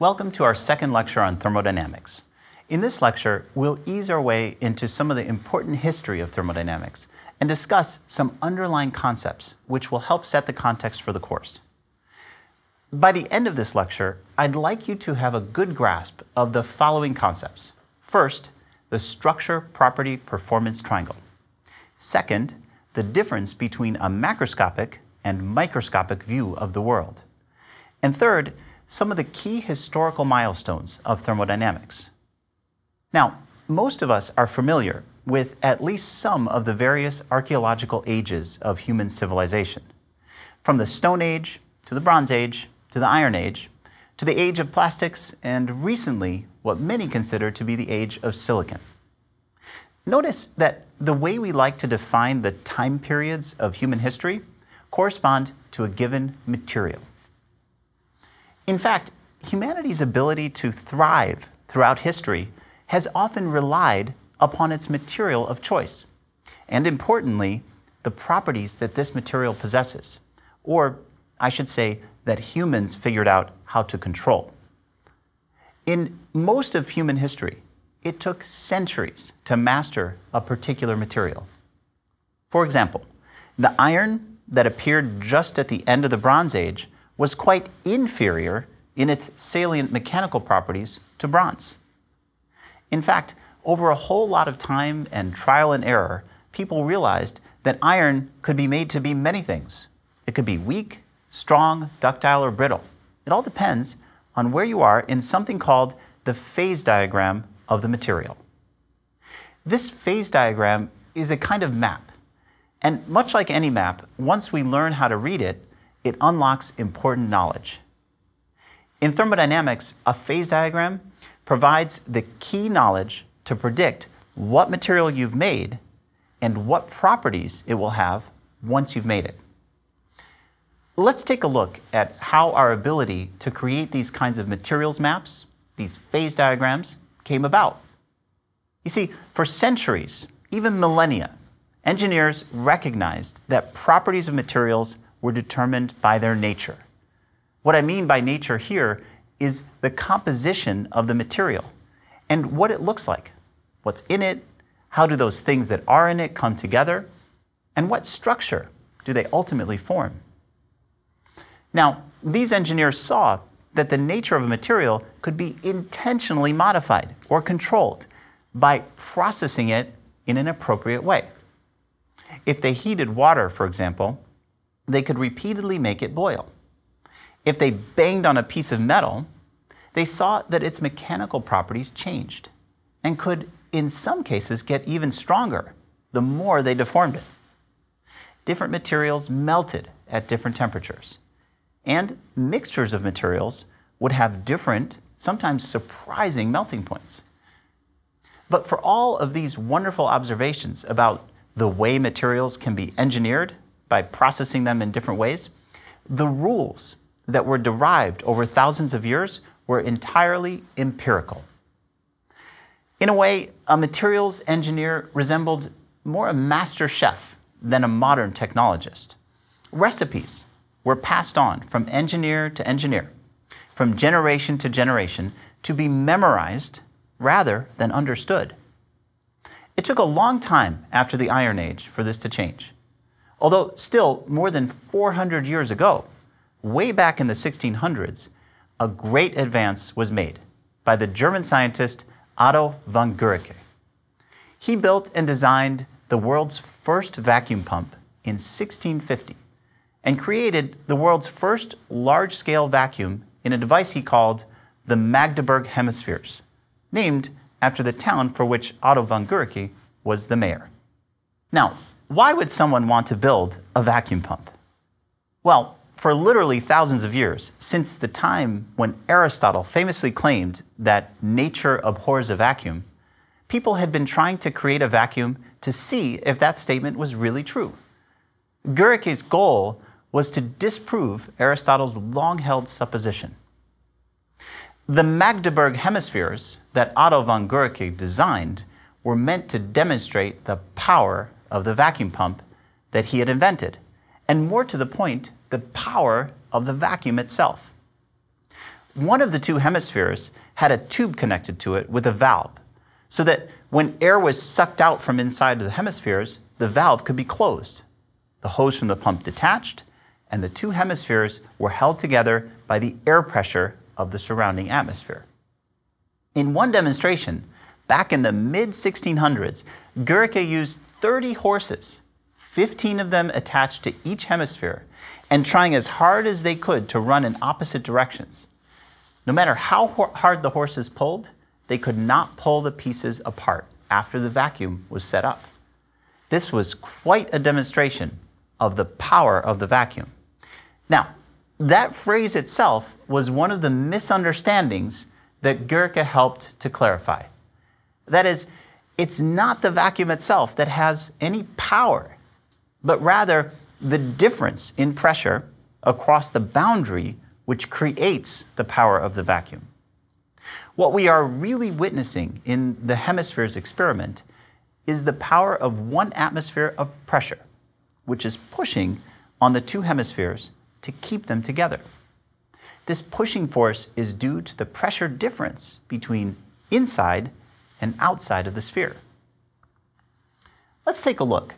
Welcome to our second lecture on thermodynamics. In this lecture, we'll ease our way into some of the important history of thermodynamics and discuss some underlying concepts which will help set the context for the course. By the end of this lecture, I'd like you to have a good grasp of the following concepts. First, the structure property performance triangle. Second, the difference between a macroscopic and microscopic view of the world. And third, some of the key historical milestones of thermodynamics. Now, most of us are familiar with at least some of the various archaeological ages of human civilization, from the Stone Age to the Bronze Age to the Iron Age to the age of plastics and recently what many consider to be the age of silicon. Notice that the way we like to define the time periods of human history correspond to a given material. In fact, humanity's ability to thrive throughout history has often relied upon its material of choice, and importantly, the properties that this material possesses, or I should say, that humans figured out how to control. In most of human history, it took centuries to master a particular material. For example, the iron that appeared just at the end of the Bronze Age was quite inferior in its salient mechanical properties to bronze. In fact, over a whole lot of time and trial and error, people realized that iron could be made to be many things. It could be weak, strong, ductile, or brittle. It all depends on where you are in something called the phase diagram of the material. This phase diagram is a kind of map. And much like any map, once we learn how to read it, it unlocks important knowledge. In thermodynamics, a phase diagram provides the key knowledge to predict what material you've made and what properties it will have once you've made it. Let's take a look at how our ability to create these kinds of materials maps, these phase diagrams, came about. You see, for centuries, even millennia, engineers recognized that properties of materials were determined by their nature. What I mean by nature here is the composition of the material and what it looks like. What's in it? How do those things that are in it come together? And what structure do they ultimately form? Now, these engineers saw that the nature of a material could be intentionally modified or controlled by processing it in an appropriate way. If they heated water, for example, they could repeatedly make it boil. If they banged on a piece of metal, they saw that its mechanical properties changed and could, in some cases, get even stronger the more they deformed it. Different materials melted at different temperatures, and mixtures of materials would have different, sometimes surprising melting points. But for all of these wonderful observations about the way materials can be engineered by processing them in different ways, the rules that were derived over thousands of years were entirely empirical. In a way, a materials engineer resembled more a master chef than a modern technologist. Recipes were passed on from engineer to engineer, from generation to generation, to be memorized rather than understood. It took a long time after the Iron Age for this to change. Although, still, more than 400 years ago, way back in the 1600s, a great advance was made by the German scientist Otto von Guericke. He built and designed the world's first vacuum pump in 1650 and created the world's first large scale vacuum in a device he called the Magdeburg Hemispheres, named after the town for which Otto von Guericke was the mayor. Now, why would someone want to build a vacuum pump? Well, for literally thousands of years, since the time when Aristotle famously claimed that nature abhors a vacuum, people had been trying to create a vacuum to see if that statement was really true. Guericke's goal was to disprove Aristotle's long held supposition. The Magdeburg hemispheres that Otto von Guericke designed were meant to demonstrate the power of the vacuum pump that he had invented, and more to the point, the power of the vacuum itself. one of the two hemispheres had a tube connected to it with a valve, so that when air was sucked out from inside of the hemispheres, the valve could be closed. The hose from the pump detached, and the two hemispheres were held together by the air pressure of the surrounding atmosphere. In one demonstration, back in the mid 1600s, Guericke used 30 horses, 15 of them attached to each hemisphere, and trying as hard as they could to run in opposite directions. No matter how hard the horses pulled, they could not pull the pieces apart after the vacuum was set up. This was quite a demonstration of the power of the vacuum. Now, that phrase itself was one of the misunderstandings that Guericke helped to clarify. That is, it's not the vacuum itself that has any power, but rather the difference in pressure across the boundary which creates the power of the vacuum. What we are really witnessing in the hemispheres experiment is the power of one atmosphere of pressure, which is pushing on the two hemispheres to keep them together. This pushing force is due to the pressure difference between inside and outside of the sphere. Let's take a look,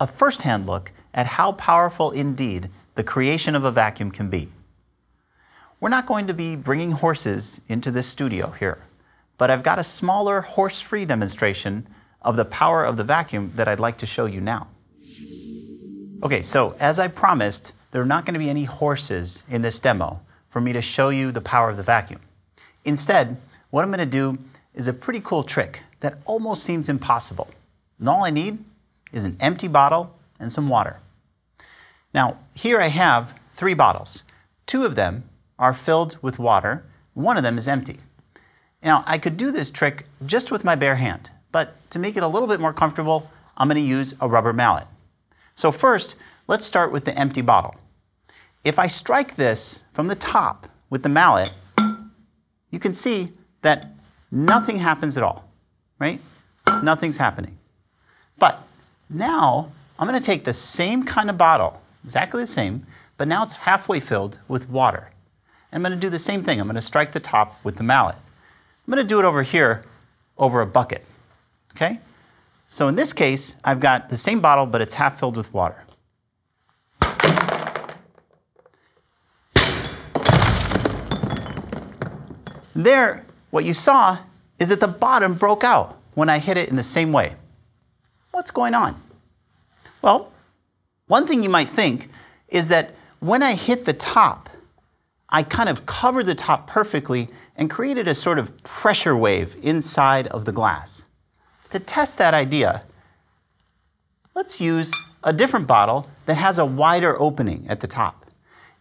a first hand look at how powerful indeed the creation of a vacuum can be. We're not going to be bringing horses into this studio here, but I've got a smaller horse free demonstration of the power of the vacuum that I'd like to show you now. Okay, so as I promised, there are not going to be any horses in this demo for me to show you the power of the vacuum. Instead, what I'm going to do is a pretty cool trick that almost seems impossible. And all I need is an empty bottle and some water. Now, here I have three bottles. Two of them are filled with water, one of them is empty. Now, I could do this trick just with my bare hand, but to make it a little bit more comfortable, I'm going to use a rubber mallet. So first, let's start with the empty bottle. If I strike this from the top with the mallet, you can see that nothing happens at all, right? Nothing's happening. But now I'm going to take the same kind of bottle, exactly the same, but now it's halfway filled with water. I'm going to do the same thing. I'm going to strike the top with the mallet. I'm going to do it over here over a bucket. Okay? So in this case, I've got the same bottle, but it's half filled with water. There, what you saw is that the bottom broke out when I hit it in the same way. What's going on? Well, one thing you might think is that when I hit the top, I kind of covered the top perfectly and created a sort of pressure wave inside of the glass. To test that idea, let's use a different bottle that has a wider opening at the top.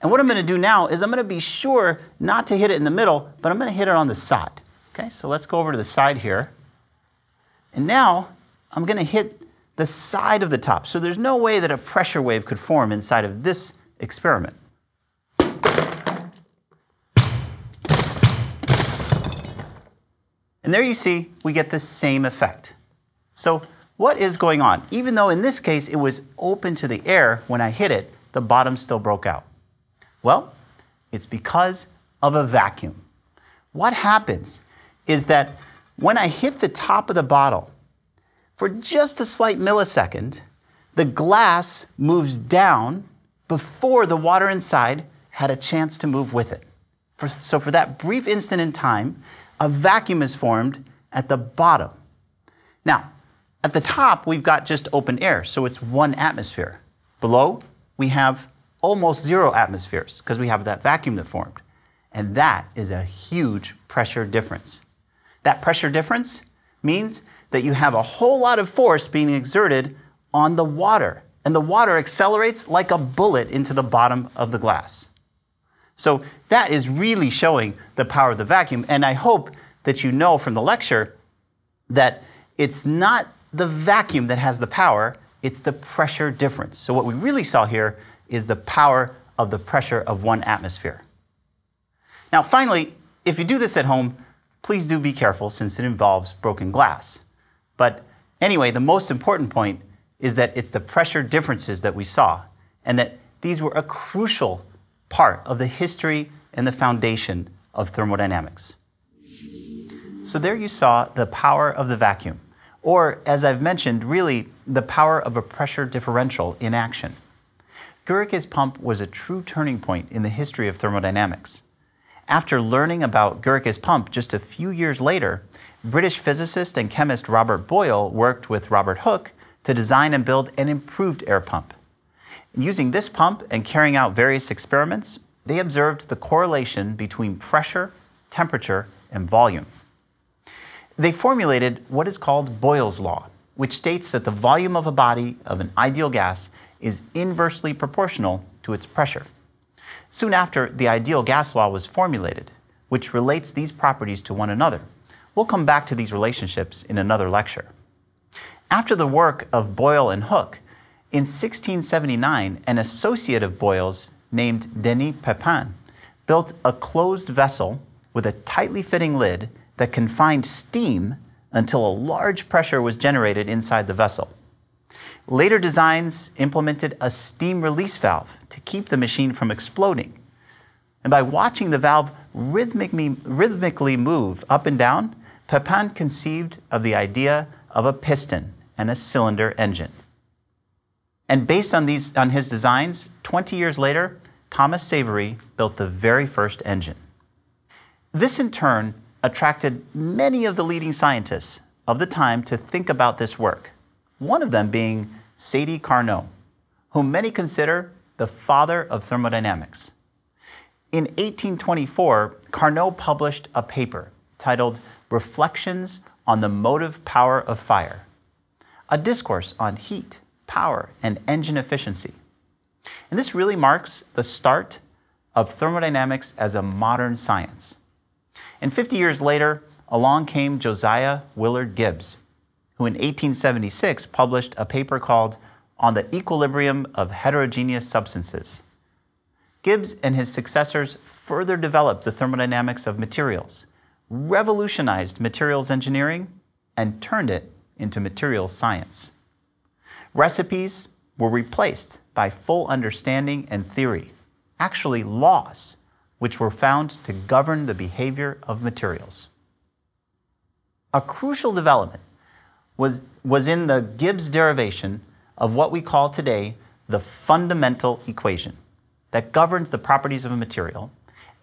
And what I'm going to do now is I'm going to be sure not to hit it in the middle, but I'm going to hit it on the side. Okay, so let's go over to the side here. And now I'm going to hit the side of the top. So there's no way that a pressure wave could form inside of this experiment. And there you see, we get the same effect. So what is going on? Even though in this case it was open to the air when I hit it, the bottom still broke out. Well, it's because of a vacuum. What happens is that when I hit the top of the bottle, for just a slight millisecond, the glass moves down before the water inside had a chance to move with it. For, so, for that brief instant in time, a vacuum is formed at the bottom. Now, at the top, we've got just open air, so it's one atmosphere. Below, we have almost zero atmospheres because we have that vacuum that formed. And that is a huge pressure difference. That pressure difference means that you have a whole lot of force being exerted on the water, and the water accelerates like a bullet into the bottom of the glass. So that is really showing the power of the vacuum. And I hope that you know from the lecture that it's not the vacuum that has the power, it's the pressure difference. So what we really saw here is the power of the pressure of one atmosphere. Now, finally, if you do this at home, please do be careful since it involves broken glass. But anyway, the most important point is that it's the pressure differences that we saw, and that these were a crucial part of the history and the foundation of thermodynamics. So there you saw the power of the vacuum, or as I've mentioned, really the power of a pressure differential in action. Guericke's pump was a true turning point in the history of thermodynamics. After learning about Guericke's pump just a few years later, British physicist and chemist Robert Boyle worked with Robert Hooke to design and build an improved air pump. Using this pump and carrying out various experiments, they observed the correlation between pressure, temperature, and volume. They formulated what is called Boyle's Law, which states that the volume of a body of an ideal gas is inversely proportional to its pressure. Soon after, the ideal gas law was formulated, which relates these properties to one another. We'll come back to these relationships in another lecture. After the work of Boyle and Hooke, in 1679, an associate of Boyle's named Denis Papin built a closed vessel with a tightly fitting lid that confined steam until a large pressure was generated inside the vessel. Later designs implemented a steam release valve to keep the machine from exploding. And by watching the valve rhythmically, rhythmically move up and down, Papin conceived of the idea of a piston and a cylinder engine. And based on, these, on his designs, 20 years later, Thomas Savery built the very first engine. This in turn attracted many of the leading scientists of the time to think about this work, one of them being Sadi Carnot, whom many consider the father of thermodynamics. In 1824, Carnot published a paper titled Reflections on the Motive Power of Fire, a discourse on heat, power, and engine efficiency. And this really marks the start of thermodynamics as a modern science. And 50 years later, along came Josiah Willard Gibbs, who in 1876 published a paper called On the Equilibrium of Heterogeneous Substances. Gibbs and his successors further developed the thermodynamics of materials, revolutionized materials engineering, and turned it into materials science. Recipes were replaced by full understanding and theory, actually, laws which were found to govern the behavior of materials. A crucial development was, was in the Gibbs derivation of what we call today the fundamental equation that governs the properties of a material,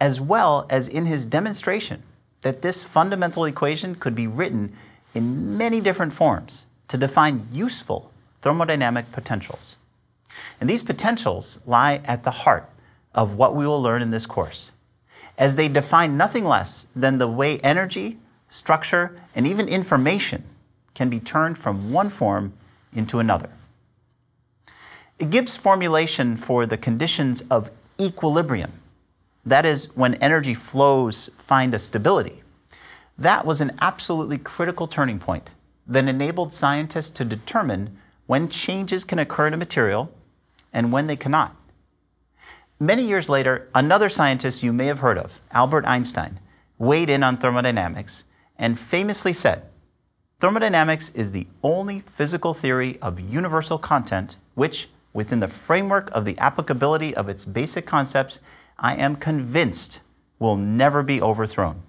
as well as in his demonstration that this fundamental equation could be written in many different forms to define useful thermodynamic potentials. And these potentials lie at the heart of what we will learn in this course, as they define nothing less than the way energy, structure, and even information can be turned from one form into another. Gibbs' formulation for the conditions of equilibrium, that is, when energy flows find a stability, that was an absolutely critical turning point that enabled scientists to determine when changes can occur in a material and when they cannot. Many years later, another scientist you may have heard of, Albert Einstein, weighed in on thermodynamics and famously said, Thermodynamics is the only physical theory of universal content which, within the framework of the applicability of its basic concepts, I am convinced will never be overthrown.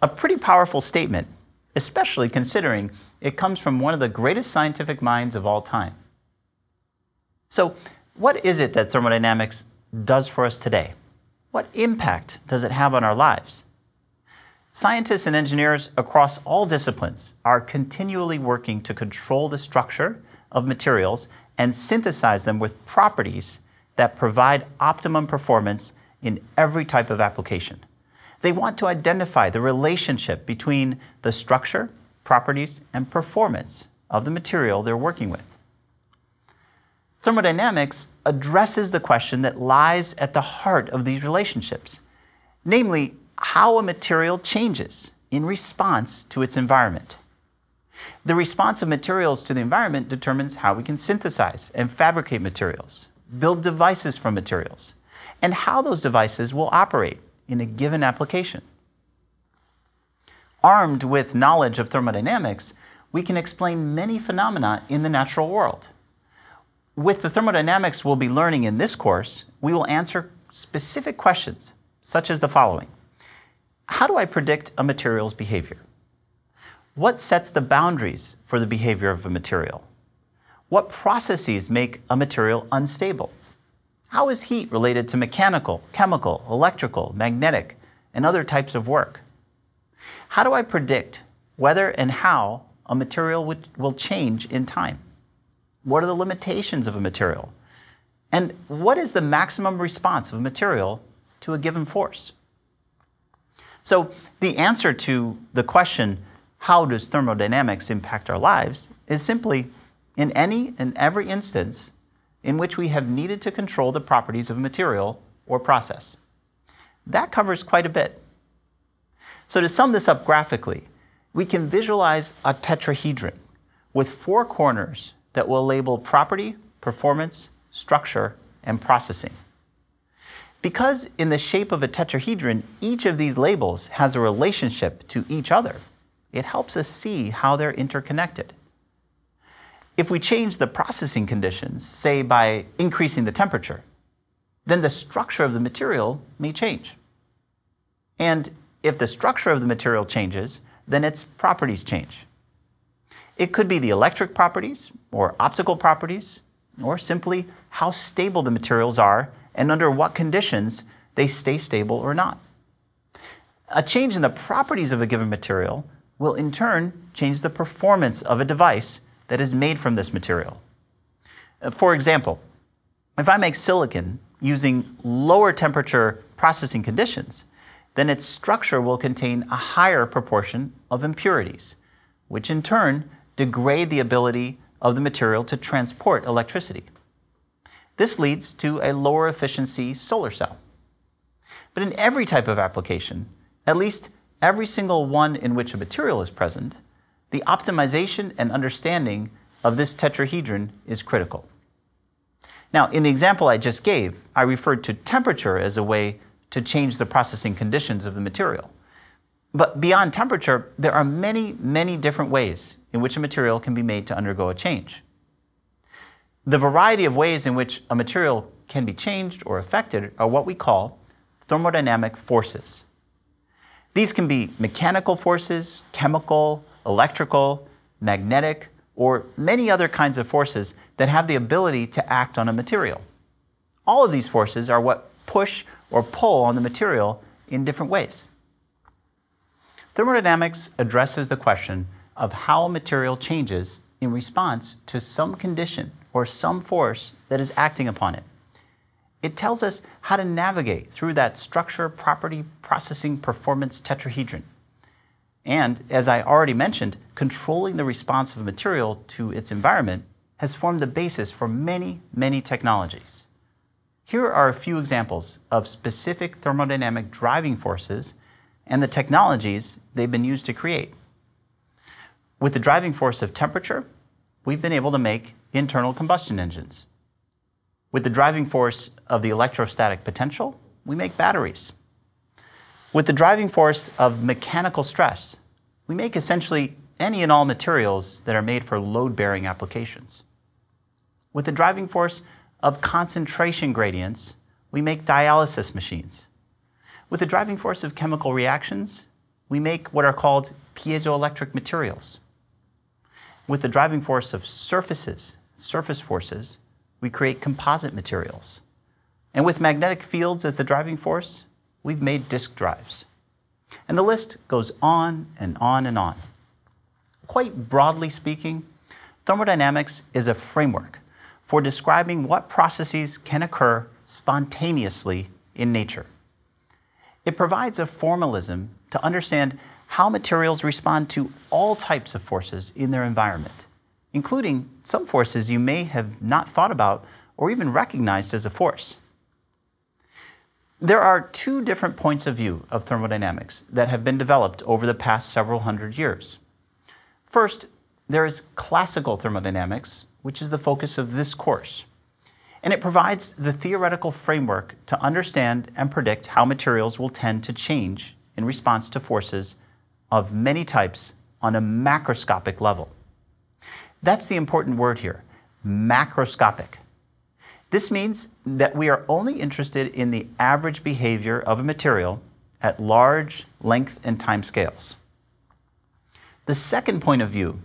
A pretty powerful statement, especially considering it comes from one of the greatest scientific minds of all time. So, what is it that thermodynamics does for us today? What impact does it have on our lives? Scientists and engineers across all disciplines are continually working to control the structure of materials and synthesize them with properties that provide optimum performance in every type of application. They want to identify the relationship between the structure, properties, and performance of the material they're working with. Thermodynamics addresses the question that lies at the heart of these relationships, namely, how a material changes in response to its environment. The response of materials to the environment determines how we can synthesize and fabricate materials, build devices from materials, and how those devices will operate in a given application. Armed with knowledge of thermodynamics, we can explain many phenomena in the natural world. With the thermodynamics we'll be learning in this course, we will answer specific questions, such as the following How do I predict a material's behavior? What sets the boundaries for the behavior of a material? What processes make a material unstable? How is heat related to mechanical, chemical, electrical, magnetic, and other types of work? How do I predict whether and how a material will change in time? What are the limitations of a material? And what is the maximum response of a material to a given force? So, the answer to the question, how does thermodynamics impact our lives, is simply in any and every instance in which we have needed to control the properties of a material or process. That covers quite a bit. So, to sum this up graphically, we can visualize a tetrahedron with four corners that will label property, performance, structure, and processing. Because in the shape of a tetrahedron, each of these labels has a relationship to each other, it helps us see how they're interconnected. If we change the processing conditions, say by increasing the temperature, then the structure of the material may change. And if the structure of the material changes, then its properties change. It could be the electric properties, or optical properties, or simply how stable the materials are and under what conditions they stay stable or not. A change in the properties of a given material will in turn change the performance of a device that is made from this material. Uh, for example, if I make silicon using lower temperature processing conditions, then its structure will contain a higher proportion of impurities, which in turn degrade the ability of the material to transport electricity. This leads to a lower efficiency solar cell. But in every type of application, at least every single one in which a material is present, the optimization and understanding of this tetrahedron is critical. Now, in the example I just gave, I referred to temperature as a way to change the processing conditions of the material. But beyond temperature, there are many, many different ways in which a material can be made to undergo a change. The variety of ways in which a material can be changed or affected are what we call thermodynamic forces. These can be mechanical forces, chemical, electrical, magnetic, or many other kinds of forces that have the ability to act on a material. All of these forces are what push or pull on the material in different ways. Thermodynamics addresses the question of how a material changes in response to some condition or some force that is acting upon it. It tells us how to navigate through that structure, property, processing, performance tetrahedron. And as I already mentioned, controlling the response of material to its environment has formed the basis for many, many technologies. Here are a few examples of specific thermodynamic driving forces and the technologies they've been used to create. With the driving force of temperature, we've been able to make internal combustion engines. With the driving force of the electrostatic potential, we make batteries. With the driving force of mechanical stress, we make essentially any and all materials that are made for load bearing applications. With the driving force of concentration gradients, we make dialysis machines. With the driving force of chemical reactions, we make what are called piezoelectric materials. With the driving force of surfaces, surface forces, we create composite materials. And with magnetic fields as the driving force, we've made disk drives. And the list goes on and on and on. Quite broadly speaking, thermodynamics is a framework for describing what processes can occur spontaneously in nature. It provides a formalism to understand how materials respond to all types of forces in their environment, including some forces you may have not thought about or even recognized as a force. There are two different points of view of thermodynamics that have been developed over the past several hundred years. First, there is classical thermodynamics, which is the focus of this course. And it provides the theoretical framework to understand and predict how materials will tend to change in response to forces of many types on a macroscopic level. That's the important word here macroscopic. This means that we are only interested in the average behavior of a material at large length and time scales. The second point of view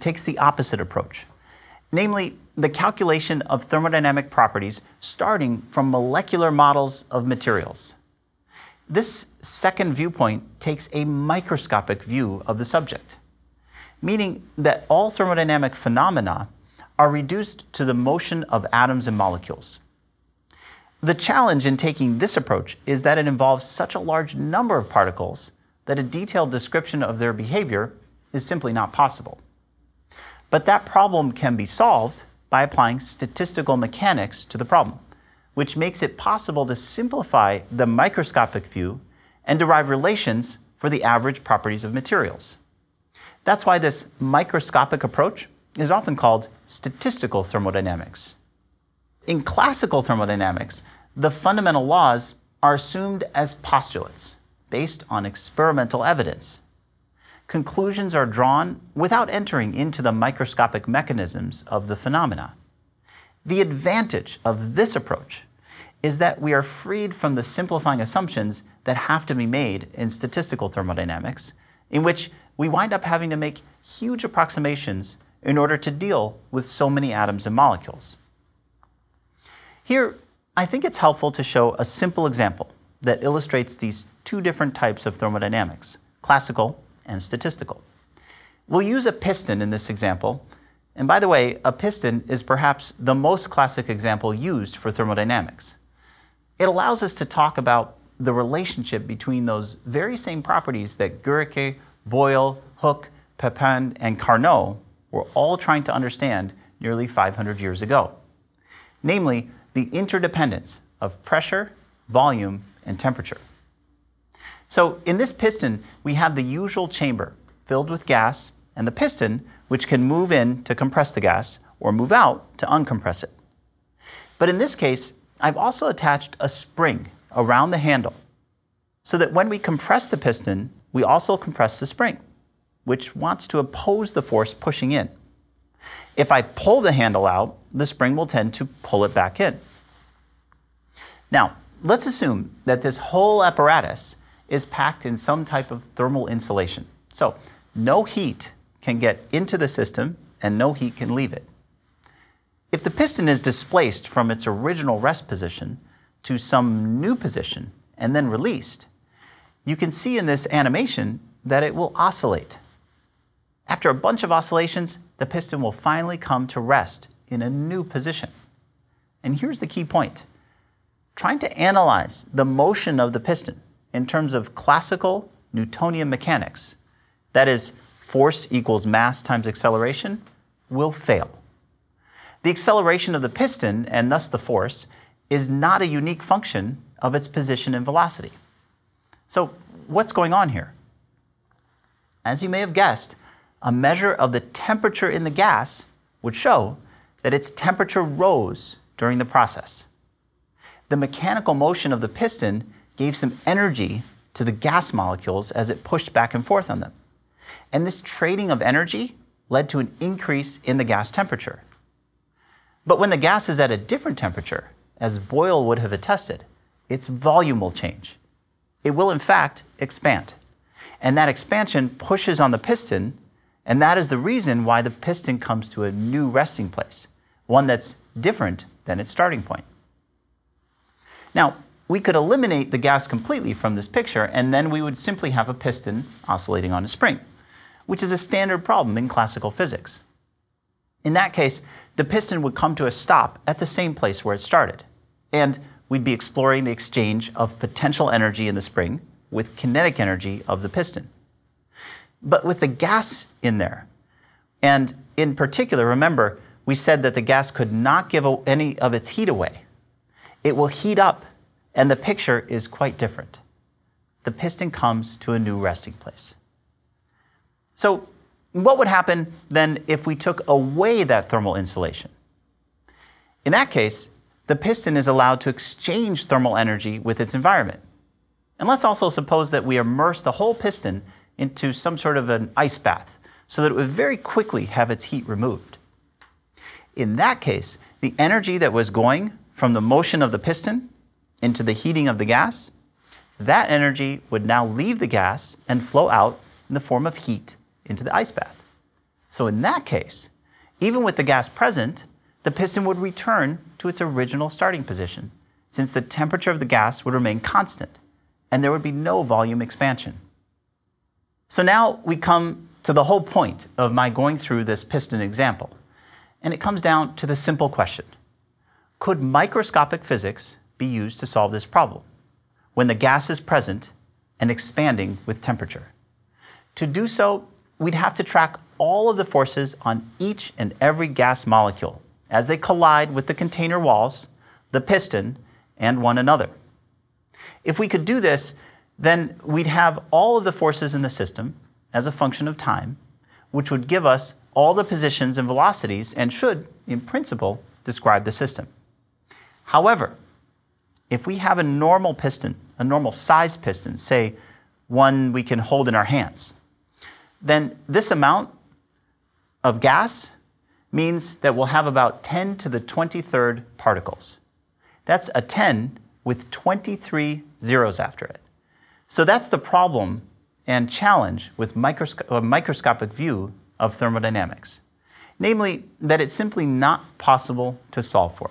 takes the opposite approach, namely the calculation of thermodynamic properties starting from molecular models of materials. This second viewpoint takes a microscopic view of the subject, meaning that all thermodynamic phenomena are reduced to the motion of atoms and molecules. The challenge in taking this approach is that it involves such a large number of particles that a detailed description of their behavior is simply not possible. But that problem can be solved by applying statistical mechanics to the problem, which makes it possible to simplify the microscopic view and derive relations for the average properties of materials. That's why this microscopic approach is often called statistical thermodynamics. In classical thermodynamics, the fundamental laws are assumed as postulates based on experimental evidence. Conclusions are drawn without entering into the microscopic mechanisms of the phenomena. The advantage of this approach is that we are freed from the simplifying assumptions that have to be made in statistical thermodynamics, in which we wind up having to make huge approximations in order to deal with so many atoms and molecules. Here, I think it's helpful to show a simple example that illustrates these two different types of thermodynamics classical and statistical. We'll use a piston in this example. And by the way, a piston is perhaps the most classic example used for thermodynamics. It allows us to talk about the relationship between those very same properties that Guericke, Boyle, Hooke, Papin, and Carnot were all trying to understand nearly 500 years ago. Namely, the interdependence of pressure, volume, and temperature. So in this piston, we have the usual chamber filled with gas and the piston, which can move in to compress the gas or move out to uncompress it. But in this case, I've also attached a spring around the handle so that when we compress the piston, we also compress the spring, which wants to oppose the force pushing in. If I pull the handle out, the spring will tend to pull it back in. Now, let's assume that this whole apparatus is packed in some type of thermal insulation. So, no heat can get into the system and no heat can leave it. If the piston is displaced from its original rest position to some new position and then released, you can see in this animation that it will oscillate. After a bunch of oscillations, the piston will finally come to rest in a new position. And here's the key point trying to analyze the motion of the piston in terms of classical Newtonian mechanics, that is, force equals mass times acceleration, will fail. The acceleration of the piston, and thus the force, is not a unique function of its position and velocity. So, what's going on here? As you may have guessed, a measure of the temperature in the gas would show that its temperature rose during the process. The mechanical motion of the piston gave some energy to the gas molecules as it pushed back and forth on them. And this trading of energy led to an increase in the gas temperature. But when the gas is at a different temperature, as Boyle would have attested, its volume will change. It will, in fact, expand. And that expansion pushes on the piston, and that is the reason why the piston comes to a new resting place, one that's different than its starting point. Now, we could eliminate the gas completely from this picture, and then we would simply have a piston oscillating on a spring, which is a standard problem in classical physics. In that case, the piston would come to a stop at the same place where it started, and we'd be exploring the exchange of potential energy in the spring with kinetic energy of the piston. But with the gas in there, and in particular, remember, we said that the gas could not give any of its heat away. It will heat up and the picture is quite different. The piston comes to a new resting place. So, what would happen then if we took away that thermal insulation? In that case, the piston is allowed to exchange thermal energy with its environment. And let's also suppose that we immerse the whole piston into some sort of an ice bath so that it would very quickly have its heat removed. In that case, the energy that was going from the motion of the piston into the heating of the gas that energy would now leave the gas and flow out in the form of heat into the ice bath. So in that case, even with the gas present, the piston would return to its original starting position, since the temperature of the gas would remain constant and there would be no volume expansion. So now we come to the whole point of my going through this piston example, and it comes down to the simple question Could microscopic physics be used to solve this problem when the gas is present and expanding with temperature? To do so, we'd have to track all of the forces on each and every gas molecule as they collide with the container walls, the piston, and one another. If we could do this, then we'd have all of the forces in the system as a function of time, which would give us all the positions and velocities and should, in principle, describe the system. However, if we have a normal piston, a normal size piston, say one we can hold in our hands, then this amount of gas means that we'll have about 10 to the 23rd particles. That's a 10 with 23 zeros after it. So that's the problem and challenge with microsco- a microscopic view of thermodynamics, namely that it's simply not possible to solve for.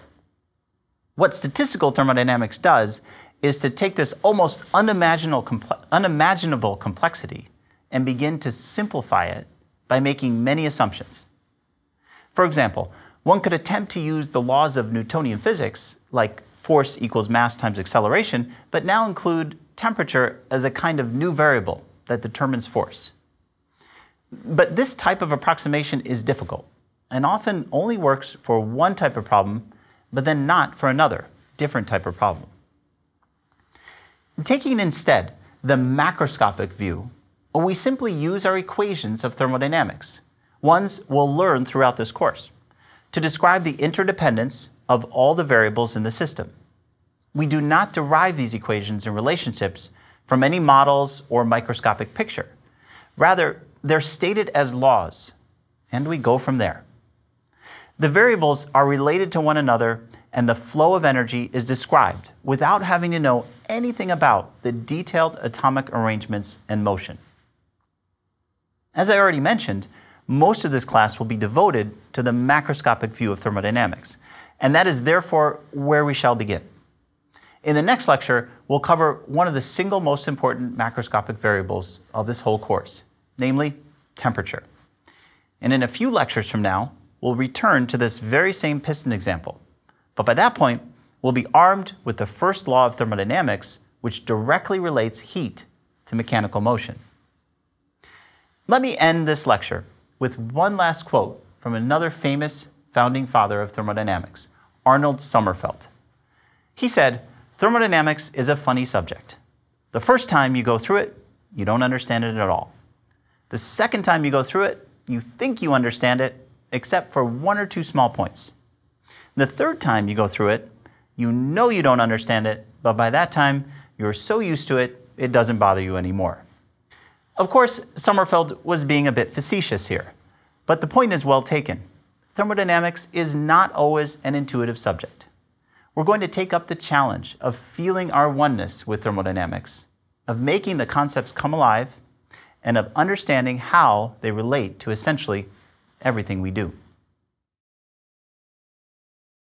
What statistical thermodynamics does is to take this almost unimaginable, unimaginable complexity and begin to simplify it by making many assumptions. For example, one could attempt to use the laws of Newtonian physics, like force equals mass times acceleration, but now include temperature as a kind of new variable that determines force. But this type of approximation is difficult and often only works for one type of problem, but then not for another, different type of problem. Taking instead the macroscopic view, we simply use our equations of thermodynamics, ones we'll learn throughout this course, to describe the interdependence of all the variables in the system. We do not derive these equations and relationships from any models or microscopic picture. Rather, they're stated as laws, and we go from there. The variables are related to one another, and the flow of energy is described without having to know anything about the detailed atomic arrangements and motion. As I already mentioned, most of this class will be devoted to the macroscopic view of thermodynamics, and that is therefore where we shall begin. In the next lecture, we'll cover one of the single most important macroscopic variables of this whole course, namely temperature. And in a few lectures from now, we'll return to this very same piston example. But by that point, we'll be armed with the first law of thermodynamics, which directly relates heat to mechanical motion. Let me end this lecture with one last quote from another famous founding father of thermodynamics, Arnold Sommerfeld. He said, Thermodynamics is a funny subject. The first time you go through it, you don't understand it at all. The second time you go through it, you think you understand it, except for one or two small points. The third time you go through it, you know you don't understand it, but by that time, you're so used to it, it doesn't bother you anymore. Of course, Sommerfeld was being a bit facetious here, but the point is well taken. Thermodynamics is not always an intuitive subject we're going to take up the challenge of feeling our oneness with thermodynamics, of making the concepts come alive, and of understanding how they relate to essentially everything we do.